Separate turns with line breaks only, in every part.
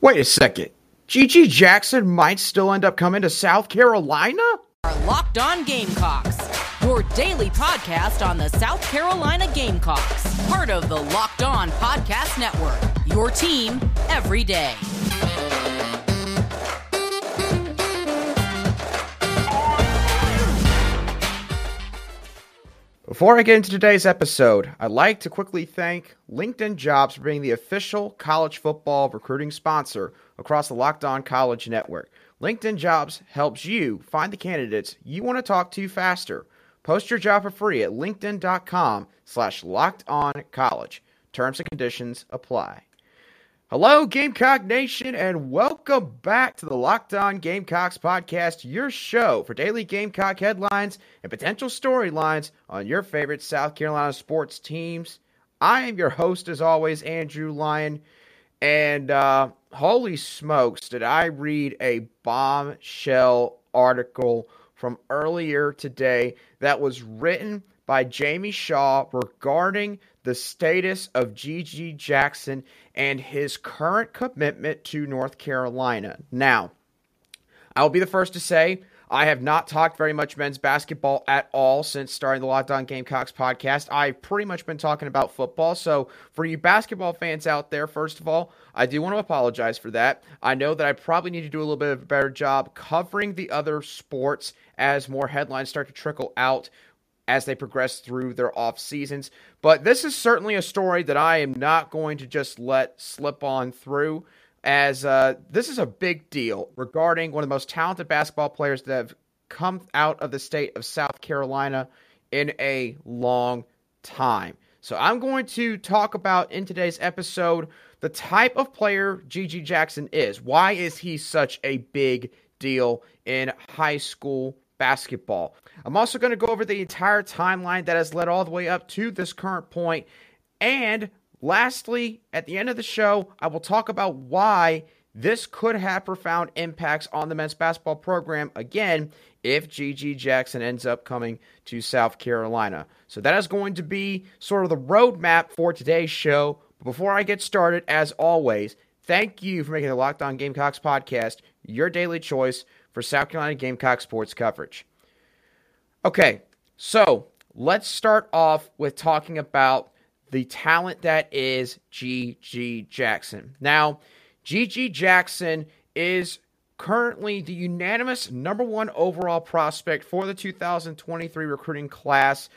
Wait a second. GG Jackson might still end up coming to South Carolina?
Our Locked On Gamecocks, your daily podcast on the South Carolina Gamecocks, part of the Locked On Podcast Network. Your team every day.
Before I get into today's episode, I'd like to quickly thank LinkedIn Jobs for being the official college football recruiting sponsor across the Locked On College Network. LinkedIn Jobs helps you find the candidates you want to talk to faster. Post your job for free at linkedin.com slash locked on college. Terms and conditions apply. Hello, Gamecock Nation, and welcome back to the Locked On Gamecocks podcast, your show for daily Gamecock headlines and potential storylines on your favorite South Carolina sports teams. I am your host, as always, Andrew Lyon, and uh, holy smokes, did I read a bombshell article from earlier today that was written by Jamie Shaw regarding the status of GG Jackson and his current commitment to North Carolina. Now, I'll be the first to say I have not talked very much men's basketball at all since starting the Locked On Gamecocks podcast. I've pretty much been talking about football. So, for you basketball fans out there, first of all, I do want to apologize for that. I know that I probably need to do a little bit of a better job covering the other sports as more headlines start to trickle out as they progress through their off seasons. But this is certainly a story that I am not going to just let slip on through, as uh, this is a big deal regarding one of the most talented basketball players that have come out of the state of South Carolina in a long time. So I'm going to talk about in today's episode the type of player GG Jackson is. Why is he such a big deal in high school basketball. I'm also going to go over the entire timeline that has led all the way up to this current point. And lastly, at the end of the show, I will talk about why this could have profound impacts on the men's basketball program again if GG Jackson ends up coming to South Carolina. So that is going to be sort of the roadmap for today's show. But before I get started, as always, thank you for making the Locked On Gamecocks podcast your daily choice for South Carolina Gamecock sports coverage. Okay, so let's start off with talking about the talent that is GG Jackson. Now, GG Jackson is currently the unanimous number one overall prospect for the 2023 recruiting class.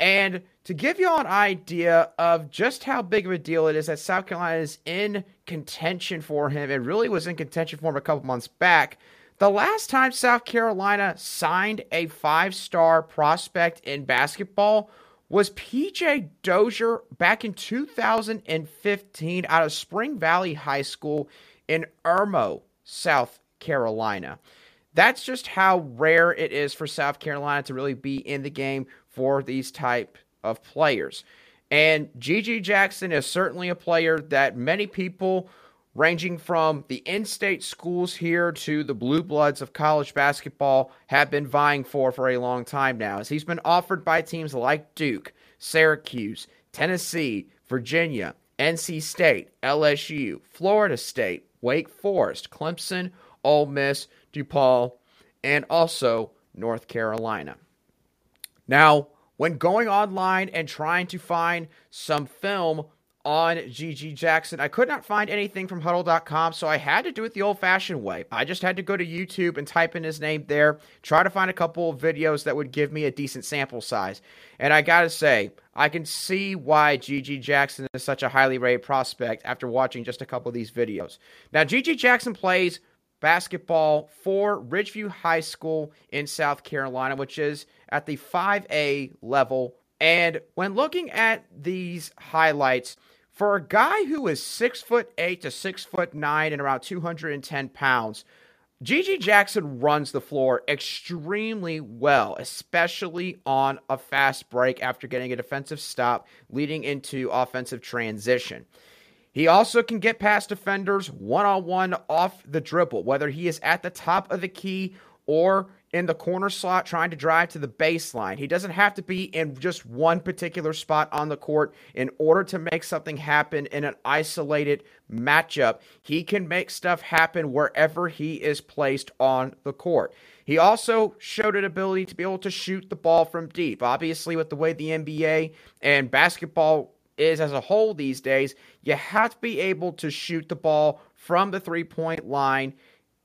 And to give you all an idea of just how big of a deal it is that South Carolina is in contention for him and really was in contention for him a couple months back, the last time South Carolina signed a five star prospect in basketball was PJ Dozier back in 2015 out of Spring Valley High School in Irmo, South Carolina. That's just how rare it is for South Carolina to really be in the game for these type of players. And GG Jackson is certainly a player that many people ranging from the in state schools here to the blue bloods of college basketball, have been vying for for a long time now, as he's been offered by teams like Duke, Syracuse, Tennessee, Virginia, NC State, LSU, Florida State, Wake Forest, Clemson, Ole Miss, DePaul, and also North Carolina. Now, when going online and trying to find some film on GG Jackson. I could not find anything from hudl.com, so I had to do it the old fashioned way. I just had to go to YouTube and type in his name there, try to find a couple of videos that would give me a decent sample size. And I got to say, I can see why GG Jackson is such a highly rated prospect after watching just a couple of these videos. Now, GG Jackson plays basketball for Ridgeview High School in South Carolina, which is at the 5A level. And when looking at these highlights, for a guy who is six foot eight to six foot nine and around 210 pounds, GG Jackson runs the floor extremely well, especially on a fast break after getting a defensive stop leading into offensive transition. He also can get past defenders one on one off the dribble, whether he is at the top of the key or in the corner slot trying to drive to the baseline. He doesn't have to be in just one particular spot on the court in order to make something happen in an isolated matchup. He can make stuff happen wherever he is placed on the court. He also showed an ability to be able to shoot the ball from deep. Obviously, with the way the NBA and basketball is as a whole these days, you have to be able to shoot the ball from the three point line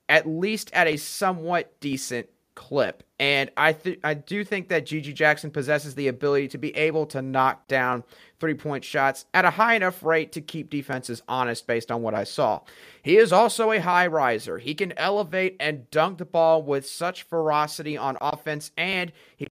at least at a somewhat decent clip. And I th- I do think that GG Jackson possesses the ability to be able to knock down three-point shots at a high enough rate to keep defenses honest based on what I saw. He is also a high riser. He can elevate and dunk the ball with such ferocity on offense and he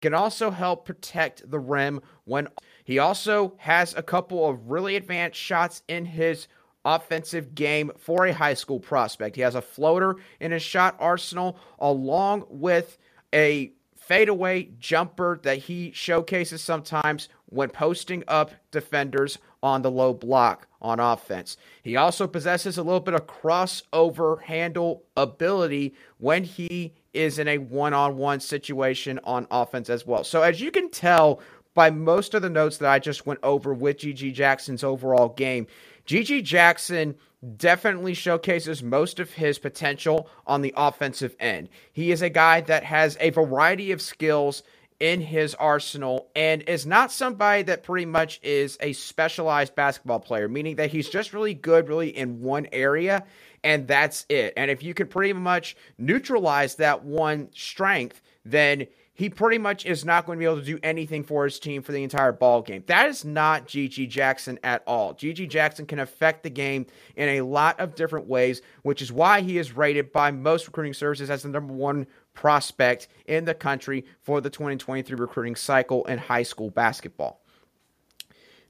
can also help protect the rim when he also has a couple of really advanced shots in his offensive game for a high school prospect. He has a floater in his shot arsenal, along with a fadeaway jumper that he showcases sometimes when posting up defenders on the low block on offense. He also possesses a little bit of crossover handle ability when he is in a one on one situation on offense as well. So, as you can tell by most of the notes that I just went over with GG Jackson's overall game, GG Jackson definitely showcases most of his potential on the offensive end. He is a guy that has a variety of skills in his arsenal and is not somebody that pretty much is a specialized basketball player, meaning that he's just really good, really in one area, and that's it. And if you can pretty much neutralize that one strength, then he pretty much is not going to be able to do anything for his team for the entire ball game. That is not GG Jackson at all. GG Jackson can affect the game in a lot of different ways, which is why he is rated by most recruiting services as the number one prospect in the country for the 2023 recruiting cycle in high school basketball.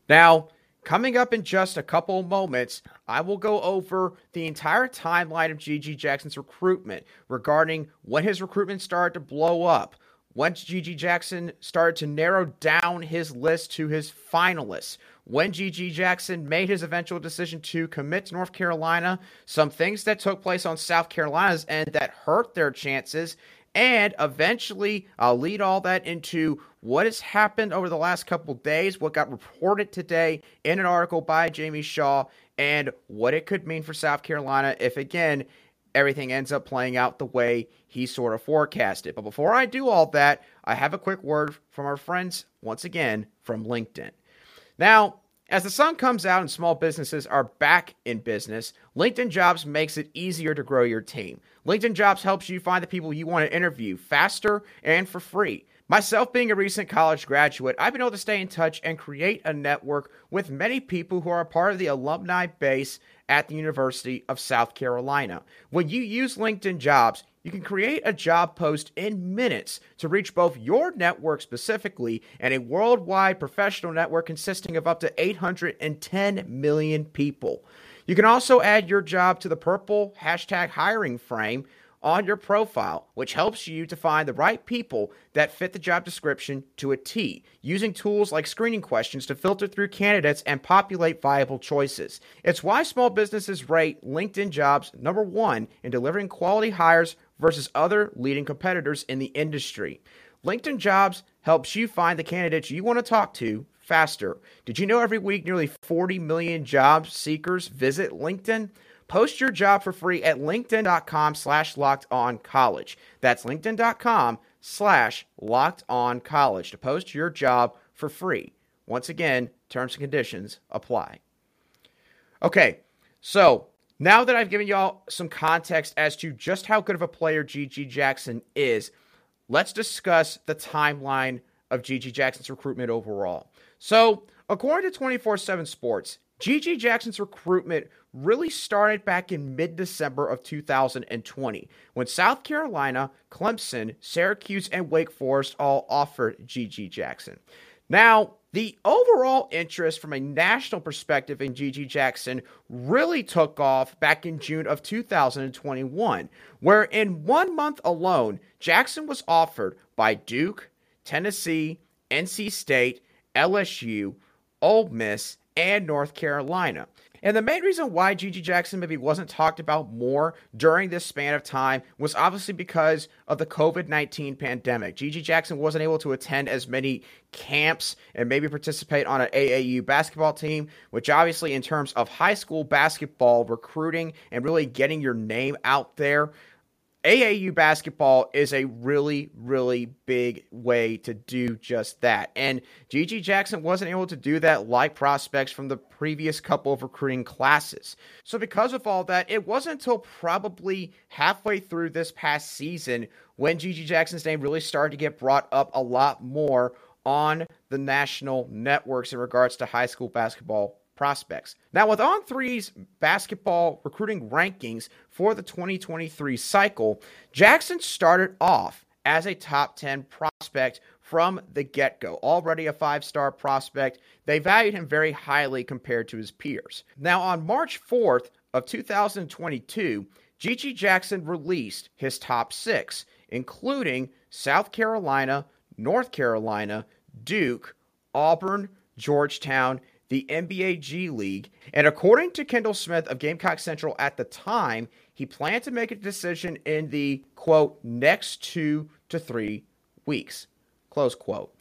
Now, Coming up in just a couple moments, I will go over the entire timeline of GG Jackson's recruitment regarding when his recruitment started to blow up, once GG Jackson started to narrow down his list to his finalists, when GG Jackson made his eventual decision to commit to North Carolina, some things that took place on South Carolina's end that hurt their chances, and eventually I'll lead all that into what has happened over the last couple days, what got reported today in an article by Jamie Shaw, and what it could mean for South Carolina if, again, everything ends up playing out the way he sort of forecasted. But before I do all that, I have a quick word from our friends, once again, from LinkedIn. Now, as the sun comes out and small businesses are back in business, LinkedIn Jobs makes it easier to grow your team. LinkedIn Jobs helps you find the people you want to interview faster and for free. Myself being a recent college graduate, I've been able to stay in touch and create a network with many people who are part of the alumni base at the University of South Carolina. When you use LinkedIn Jobs, you can create a job post in minutes to reach both your network specifically and a worldwide professional network consisting of up to 810 million people. You can also add your job to the purple hashtag hiring frame on your profile, which helps you to find the right people that fit the job description to a T, using tools like screening questions to filter through candidates and populate viable choices. It's why small businesses rate LinkedIn jobs number one in delivering quality hires versus other leading competitors in the industry. LinkedIn jobs helps you find the candidates you want to talk to faster. Did you know every week nearly 40 million job seekers visit LinkedIn? Post your job for free at linkedin.com slash locked on college. That's linkedin.com slash locked on college to post your job for free. Once again, terms and conditions apply. Okay, so now that I've given y'all some context as to just how good of a player GG Jackson is, let's discuss the timeline of GG Jackson's recruitment overall. So, according to 24 7 Sports, GG Jackson's recruitment really started back in mid December of 2020 when South Carolina, Clemson, Syracuse, and Wake Forest all offered GG Jackson. Now, the overall interest from a national perspective in GG Jackson really took off back in June of 2021, where in one month alone, Jackson was offered by Duke, Tennessee, NC State, LSU, Ole Miss, and North Carolina. And the main reason why GG Jackson maybe wasn't talked about more during this span of time was obviously because of the COVID 19 pandemic. GG Jackson wasn't able to attend as many camps and maybe participate on an AAU basketball team, which obviously, in terms of high school basketball recruiting and really getting your name out there, AAU basketball is a really, really big way to do just that. And GG Jackson wasn't able to do that like prospects from the previous couple of recruiting classes. So, because of all that, it wasn't until probably halfway through this past season when GG Jackson's name really started to get brought up a lot more on the national networks in regards to high school basketball prospects. Now, with On3's basketball recruiting rankings for the 2023 cycle, Jackson started off as a top 10 prospect from the get go. Already a five star prospect, they valued him very highly compared to his peers. Now, on March 4th of 2022, GG Jackson released his top six, including South Carolina, North Carolina, Duke, Auburn, Georgetown, the NBA G League. And according to Kendall Smith of Gamecock Central at the time, he planned to make a decision in the quote next two to three weeks. Close quote.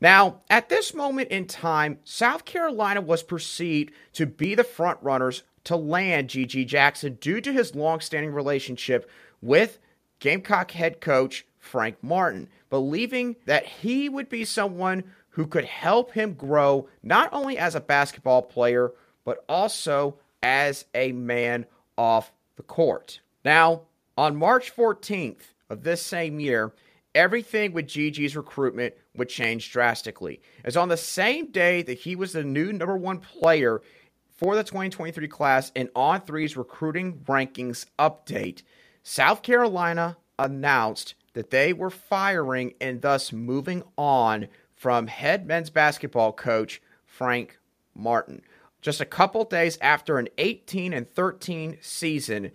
Now, at this moment in time, South Carolina was perceived to be the front runners to land GG Jackson due to his long-standing relationship with Gamecock head coach Frank Martin, believing that he would be someone who could help him grow not only as a basketball player, but also as a man off the court. Now, on March 14th of this same year, everything with GG's recruitment would change drastically. As on the same day that he was the new number one player for the 2023 class in On3's recruiting rankings update, South Carolina announced that they were firing and thus moving on from head men's basketball coach Frank Martin. Just a couple days after an 18 and 13 season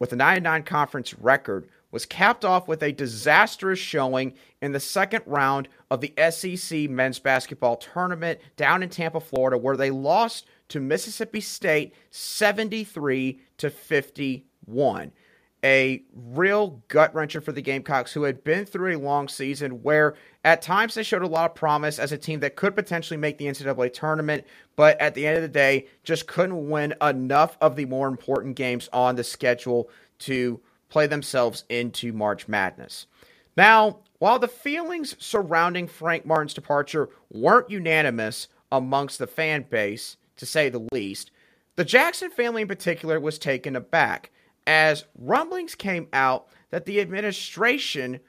with a 99 conference record was capped off with a disastrous showing in the second round of the SEC men's basketball tournament down in Tampa, Florida, where they lost to Mississippi State 73 to 51 a real gut wrencher for the Gamecocks, who had been through a long season where at times they showed a lot of promise as a team that could potentially make the NCAA tournament, but at the end of the day, just couldn't win enough of the more important games on the schedule to play themselves into March Madness. Now, while the feelings surrounding Frank Martin's departure weren't unanimous amongst the fan base, to say the least, the Jackson family in particular was taken aback as rumblings came out that the administration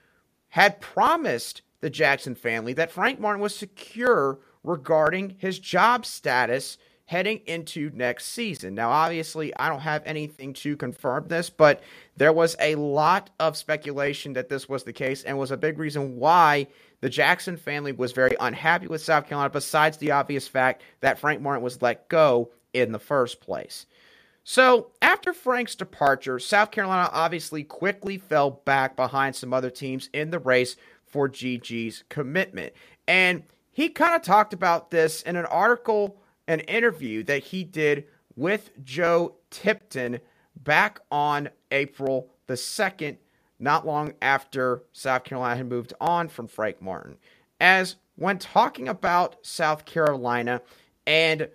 had promised the Jackson family that Frank Martin was secure regarding his job status heading into next season. Now, obviously, I don't have anything to confirm this, but there was a lot of speculation that this was the case and was a big reason why the Jackson family was very unhappy with South Carolina, besides the obvious fact that Frank Martin was let go in the first place. So, after Frank's departure, South Carolina obviously quickly fell back behind some other teams in the race for GG's commitment. And he kind of talked about this in an article, an interview that he did with Joe Tipton back on April the 2nd, not long after South Carolina had moved on from Frank Martin. As when talking about South Carolina and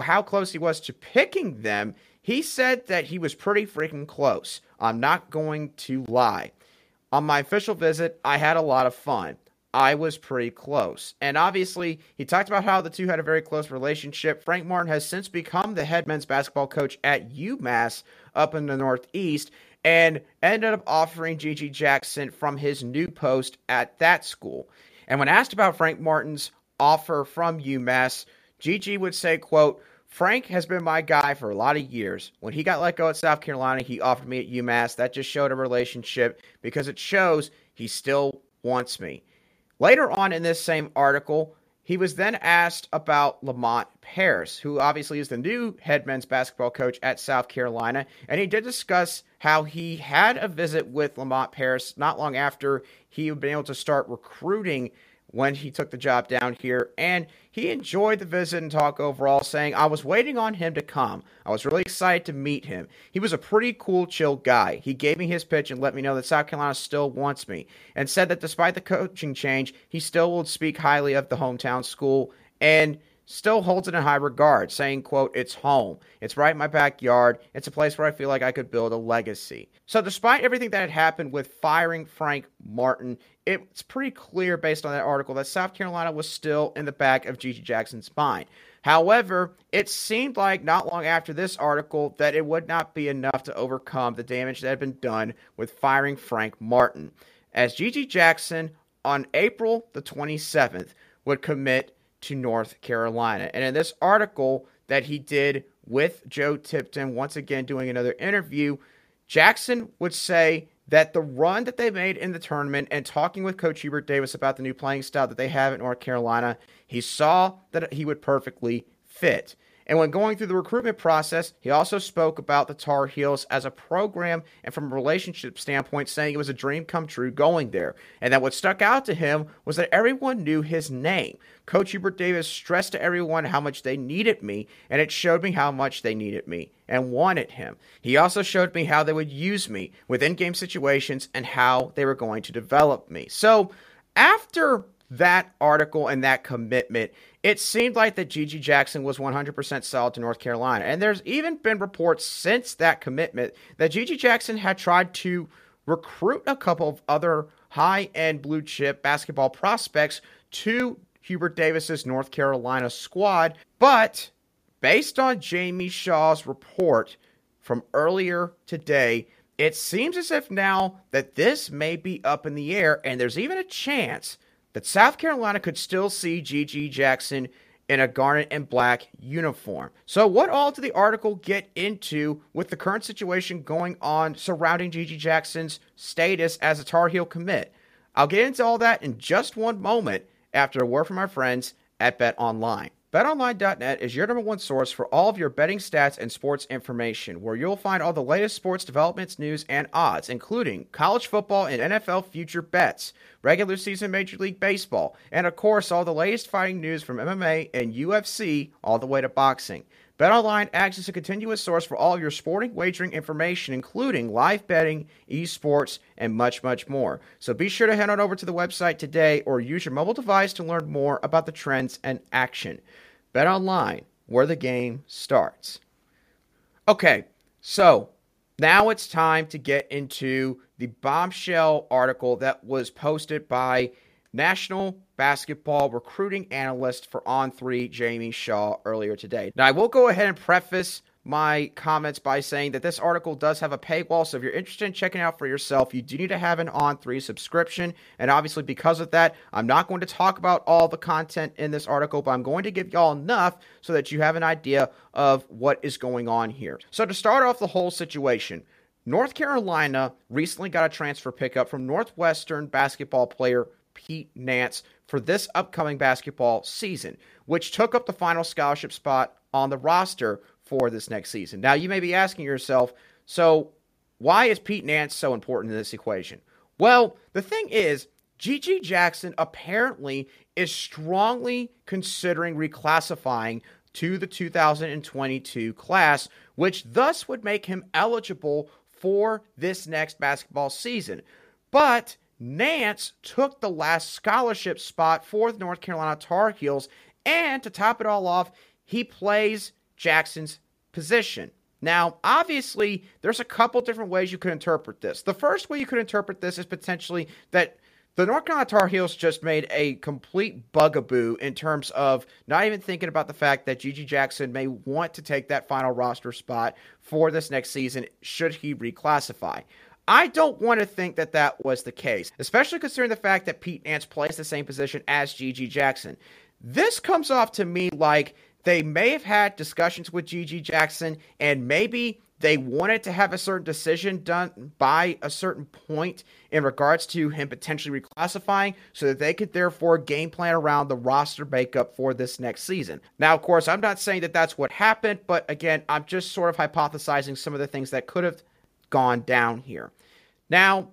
how close he was to picking them, he said that he was pretty freaking close. I'm not going to lie. On my official visit, I had a lot of fun. I was pretty close. And obviously, he talked about how the two had a very close relationship. Frank Martin has since become the head men's basketball coach at UMass up in the Northeast and ended up offering GG Jackson from his new post at that school. And when asked about Frank Martin's offer from UMass, GG would say, quote, Frank has been my guy for a lot of years. When he got let go at South Carolina, he offered me at UMass. That just showed a relationship because it shows he still wants me. Later on in this same article, he was then asked about Lamont Paris, who obviously is the new head men's basketball coach at South Carolina. And he did discuss how he had a visit with Lamont Paris not long after he had been able to start recruiting when he took the job down here, and he enjoyed the visit and talk overall, saying, I was waiting on him to come. I was really excited to meet him. He was a pretty cool, chill guy. He gave me his pitch and let me know that South Carolina still wants me, and said that despite the coaching change, he still will speak highly of the hometown school and still holds it in high regard, saying, quote, it's home. It's right in my backyard. It's a place where I feel like I could build a legacy. So despite everything that had happened with firing Frank Martin, it's pretty clear based on that article that South Carolina was still in the back of GG Jackson's mind. However, it seemed like not long after this article that it would not be enough to overcome the damage that had been done with firing Frank Martin, as GG Jackson on April the 27th would commit to North Carolina. And in this article that he did with Joe Tipton, once again doing another interview, Jackson would say that the run that they made in the tournament and talking with Coach Hubert Davis about the new playing style that they have at North Carolina, he saw that he would perfectly fit. And when going through the recruitment process, he also spoke about the Tar Heels as a program and from a relationship standpoint, saying it was a dream come true going there. And that what stuck out to him was that everyone knew his name. Coach Hubert Davis stressed to everyone how much they needed me, and it showed me how much they needed me and wanted him. He also showed me how they would use me within game situations and how they were going to develop me. So after that article and that commitment, it seemed like that GG Jackson was 100% solid to North Carolina. And there's even been reports since that commitment that GG Jackson had tried to recruit a couple of other high end blue chip basketball prospects to Hubert Davis's North Carolina squad. But based on Jamie Shaw's report from earlier today, it seems as if now that this may be up in the air, and there's even a chance that South Carolina could still see GG Jackson in a garnet and black uniform. So, what all did the article get into with the current situation going on surrounding GG Jackson's status as a Tar Heel commit? I'll get into all that in just one moment after a word from our friends at BetOnline. BetOnline.net is your number one source for all of your betting stats and sports information, where you'll find all the latest sports developments, news, and odds, including college football and NFL future bets, regular season Major League Baseball, and of course, all the latest fighting news from MMA and UFC, all the way to boxing. BetOnline acts as a continuous source for all of your sporting wagering information, including live betting, esports, and much, much more. So be sure to head on over to the website today or use your mobile device to learn more about the trends and action. BetOnline, where the game starts. Okay, so now it's time to get into the bombshell article that was posted by National basketball recruiting analyst for On3, Jamie Shaw, earlier today. Now, I will go ahead and preface my comments by saying that this article does have a paywall. So if you're interested in checking out for yourself, you do need to have an On3 subscription. And obviously, because of that, I'm not going to talk about all the content in this article, but I'm going to give y'all enough so that you have an idea of what is going on here. So to start off the whole situation, North Carolina recently got a transfer pickup from Northwestern basketball player Pete Nance for this upcoming basketball season, which took up the final scholarship spot on the roster for this next season. Now, you may be asking yourself, so why is Pete Nance so important in this equation? Well, the thing is, GG Jackson apparently is strongly considering reclassifying to the 2022 class, which thus would make him eligible for this next basketball season. But Nance took the last scholarship spot for the North Carolina Tar Heels. And to top it all off, he plays Jackson's position. Now, obviously, there's a couple different ways you could interpret this. The first way you could interpret this is potentially that the North Carolina Tar Heels just made a complete bugaboo in terms of not even thinking about the fact that GG Jackson may want to take that final roster spot for this next season should he reclassify. I don't want to think that that was the case, especially considering the fact that Pete Nance plays the same position as GG Jackson. This comes off to me like they may have had discussions with GG Jackson and maybe they wanted to have a certain decision done by a certain point in regards to him potentially reclassifying so that they could therefore game plan around the roster makeup for this next season. Now, of course, I'm not saying that that's what happened, but again, I'm just sort of hypothesizing some of the things that could have gone down here. Now,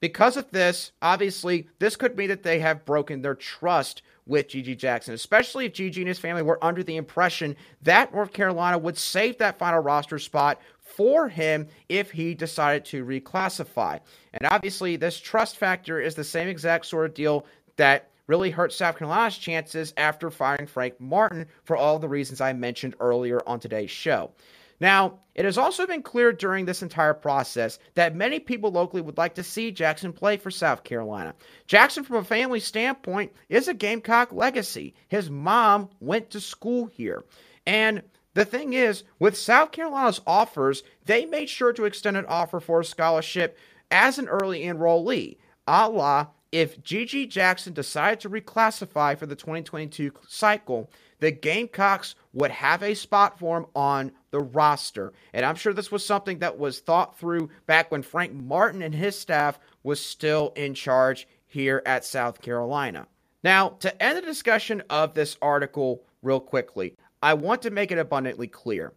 because of this, obviously, this could mean that they have broken their trust with GG Jackson, especially if GG and his family were under the impression that North Carolina would save that final roster spot for him if he decided to reclassify. And obviously, this trust factor is the same exact sort of deal that really hurt South Carolina's chances after firing Frank Martin for all the reasons I mentioned earlier on today's show. Now, it has also been clear during this entire process that many people locally would like to see Jackson play for South Carolina. Jackson, from a family standpoint, is a Gamecock legacy. His mom went to school here. And the thing is, with South Carolina's offers, they made sure to extend an offer for a scholarship as an early enrollee, a la if GG Jackson decided to reclassify for the 2022 cycle, the Gamecocks would have a spot for him on the roster. And I'm sure this was something that was thought through back when Frank Martin and his staff was still in charge here at South Carolina. Now, to end the discussion of this article real quickly, I want to make it abundantly clear.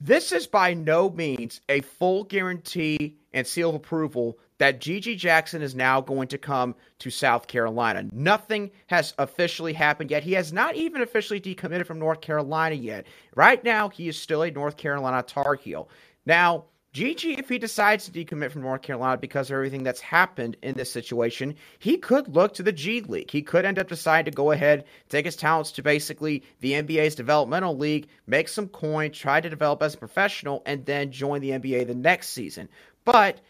This is by no means a full guarantee and seal of approval that GG Jackson is now going to come to South Carolina. Nothing has officially happened yet. He has not even officially decommitted from North Carolina yet. Right now, he is still a North Carolina Tar Heel. Now, GG, if he decides to decommit from North Carolina because of everything that's happened in this situation, he could look to the G League. He could end up deciding to go ahead, take his talents to basically the NBA's developmental league, make some coin, try to develop as a professional, and then join the NBA the next season. But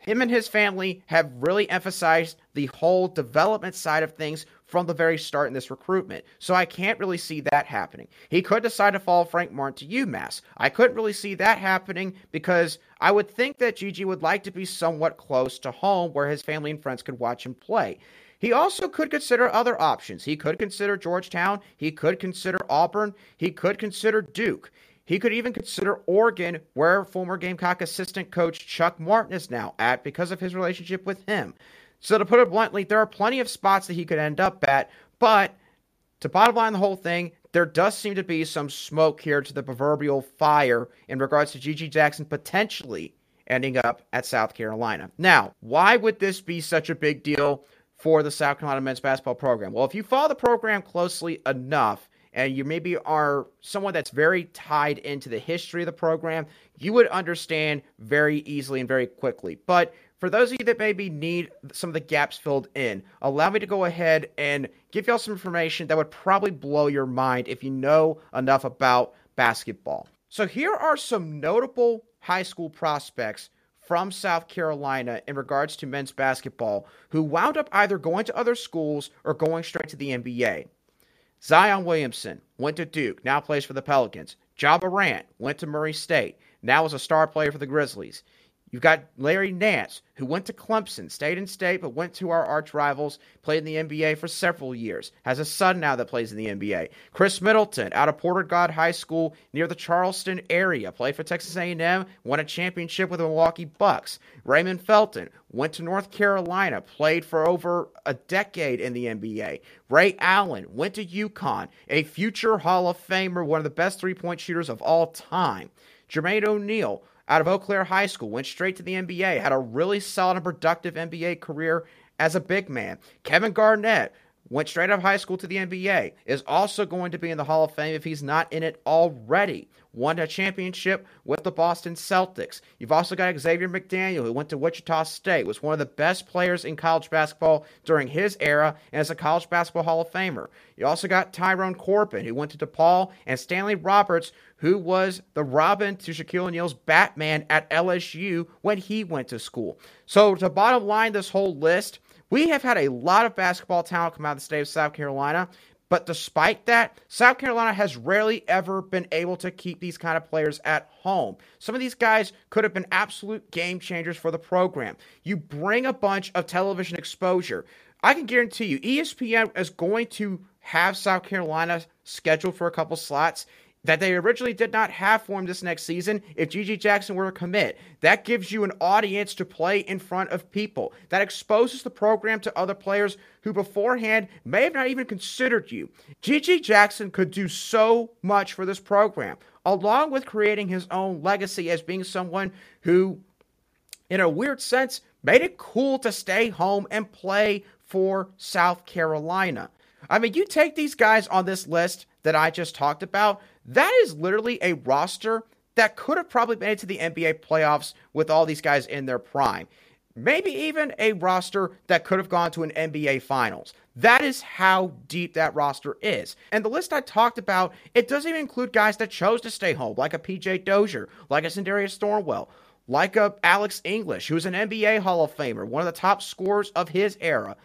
him and his family have really emphasized the whole development side of things from the very start in this recruitment. So I can't really see that happening. He could decide to follow Frank Martin to UMass. I couldn't really see that happening because I would think that GG would like to be somewhat close to home where his family and friends could watch him play. He also could consider other options. He could consider Georgetown. He could consider Auburn. He could consider Duke. He could even consider Oregon, where former Gamecock assistant coach Chuck Martin is now at because of his relationship with him. So, to put it bluntly, there are plenty of spots that he could end up at, but to bottom line the whole thing, there does seem to be some smoke here to the proverbial fire in regards to GG Jackson potentially ending up at South Carolina. Now, why would this be such a big deal for the South Carolina men's basketball program? Well, if you follow the program closely enough, and you maybe are someone that's very tied into the history of the program, you would understand very easily and very quickly. But for those of you that maybe need some of the gaps filled in, allow me to go ahead and give y'all some information that would probably blow your mind if you know enough about basketball. So here are some notable high school prospects from South Carolina in regards to men's basketball who wound up either going to other schools or going straight to the NBA. Zion Williamson went to Duke, now plays for the Pelicans. Ja Morant went to Murray State, now is a star player for the Grizzlies. You've got Larry Nance, who went to Clemson, stayed in state, but went to our arch rivals, played in the NBA for several years, has a son now that plays in the NBA. Khris Middleton, out of Porter-Gaud High School near the Charleston area, played for Texas A&M, won a championship with the Milwaukee Bucks. Raymond Felton went to North Carolina, played for over a decade in the NBA. Ray Allen went to UConn, a future Hall of Famer, one of the best three-point shooters of all time. Jermaine O'Neal out of Eau Claire High School, went straight to the NBA, had a really solid and productive NBA career as a big man. Kevin Garnett went straight out of high school to the NBA, is also going to be in the Hall of Fame if he's not in it already. Won a championship with the Boston Celtics. You've also got Xavier McDaniel, who went to Wichita State, was one of the best players in college basketball during his era, and is a college basketball Hall of Famer. You also got Tyrone Corbin, who went to DePaul, and Stanley Roberts, who was the Robin to Shaquille O'Neal's Batman at LSU when he went to school. So, to bottom line this whole list, we have had a lot of basketball talent come out of the state of South Carolina. But despite that, South Carolina has rarely ever been able to keep these kind of players at home. Some of these guys could have been absolute game changers for the program. You bring a bunch of television exposure. I can guarantee you, ESPN is going to have South Carolina scheduled for a couple slots that they originally did not have for him this next season if GG Jackson were to commit. That gives you an audience to play in front of people. That exposes the program to other players who beforehand may have not even considered you. GG Jackson could do so much for this program, along with creating his own legacy as being someone who in a weird sense, made it cool to stay home and play for South Carolina. I mean, you take these guys on this list that I just talked about, that is literally a roster that could have probably made it to the NBA playoffs with all these guys in their prime. Maybe even a roster that could have gone to an NBA finals. That is how deep that roster is. And the list I talked about, it doesn't even include guys that chose to stay home, like a PJ Dozier, like a Sindarius Thornwell, like a Alex English, who's an NBA Hall of Famer, one of the top scorers of his era.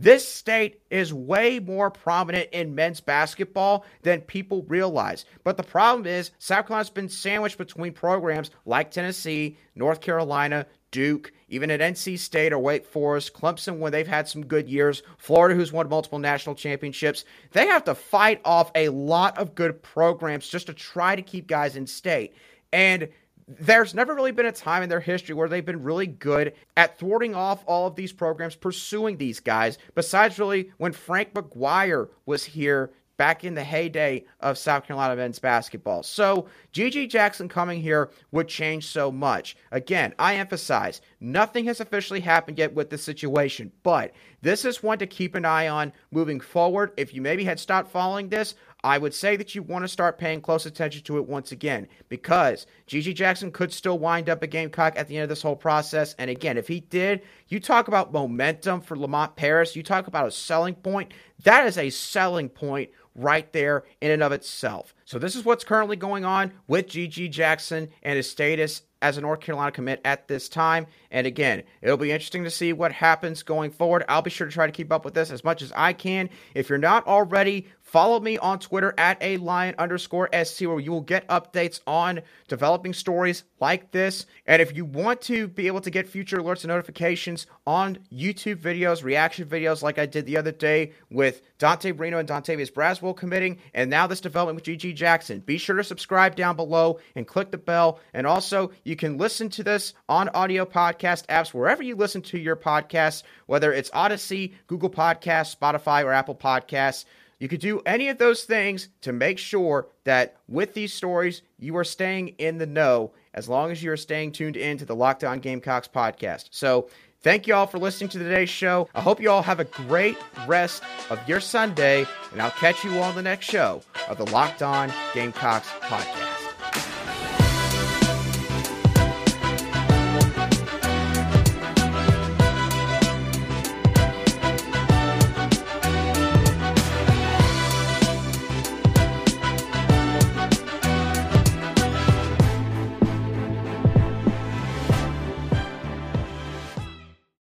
This state is way more prominent in men's basketball than people realize. But the problem is, South Carolina's been sandwiched between programs like Tennessee, North Carolina, Duke, even at NC State or Wake Forest, Clemson when they've had some good years, Florida who's won multiple national championships. They have to fight off a lot of good programs just to try to keep guys in state. And there's never really been a time in their history where they've been really good at thwarting off all of these programs pursuing these guys, besides really when Frank McGuire was here back in the heyday of South Carolina men's basketball. So, GG Jackson coming here would change so much. Again, I emphasize nothing has officially happened yet with this situation, but this is one to keep an eye on moving forward. If you maybe had stopped following this, I would say that you want to start paying close attention to it once again because GG Jackson could still wind up a Gamecock at the end of this whole process. And again, if he did, you talk about momentum for Lamont Paris, you talk about a selling point. That is a selling point right there in and of itself. So, this is what's currently going on with GG Jackson and his status as a North Carolina commit at this time. And again, it'll be interesting to see what happens going forward. I'll be sure to try to keep up with this as much as I can. If you're not already, follow me on Twitter at a lion underscore SC, where you will get updates on developing stories like this. And if you want to be able to get future alerts and notifications on YouTube videos, reaction videos, like I did the other day with Dante Reno and Dontavius Braswell committing, and now this development with GG Jackson, be sure to subscribe down below and click the bell. And also, you can listen to this on audio podcast apps wherever you listen to your podcasts, whether it's Audacy, Google Podcasts, Spotify, or Apple Podcasts. You could do any of those things to make sure that with these stories, you are staying in the know as long as you're staying tuned in to the Locked On Gamecocks podcast. So, thank you all for listening to today's show. I hope you all have a great rest of your Sunday, and I'll catch you all on the next show of the Locked On Gamecocks podcast.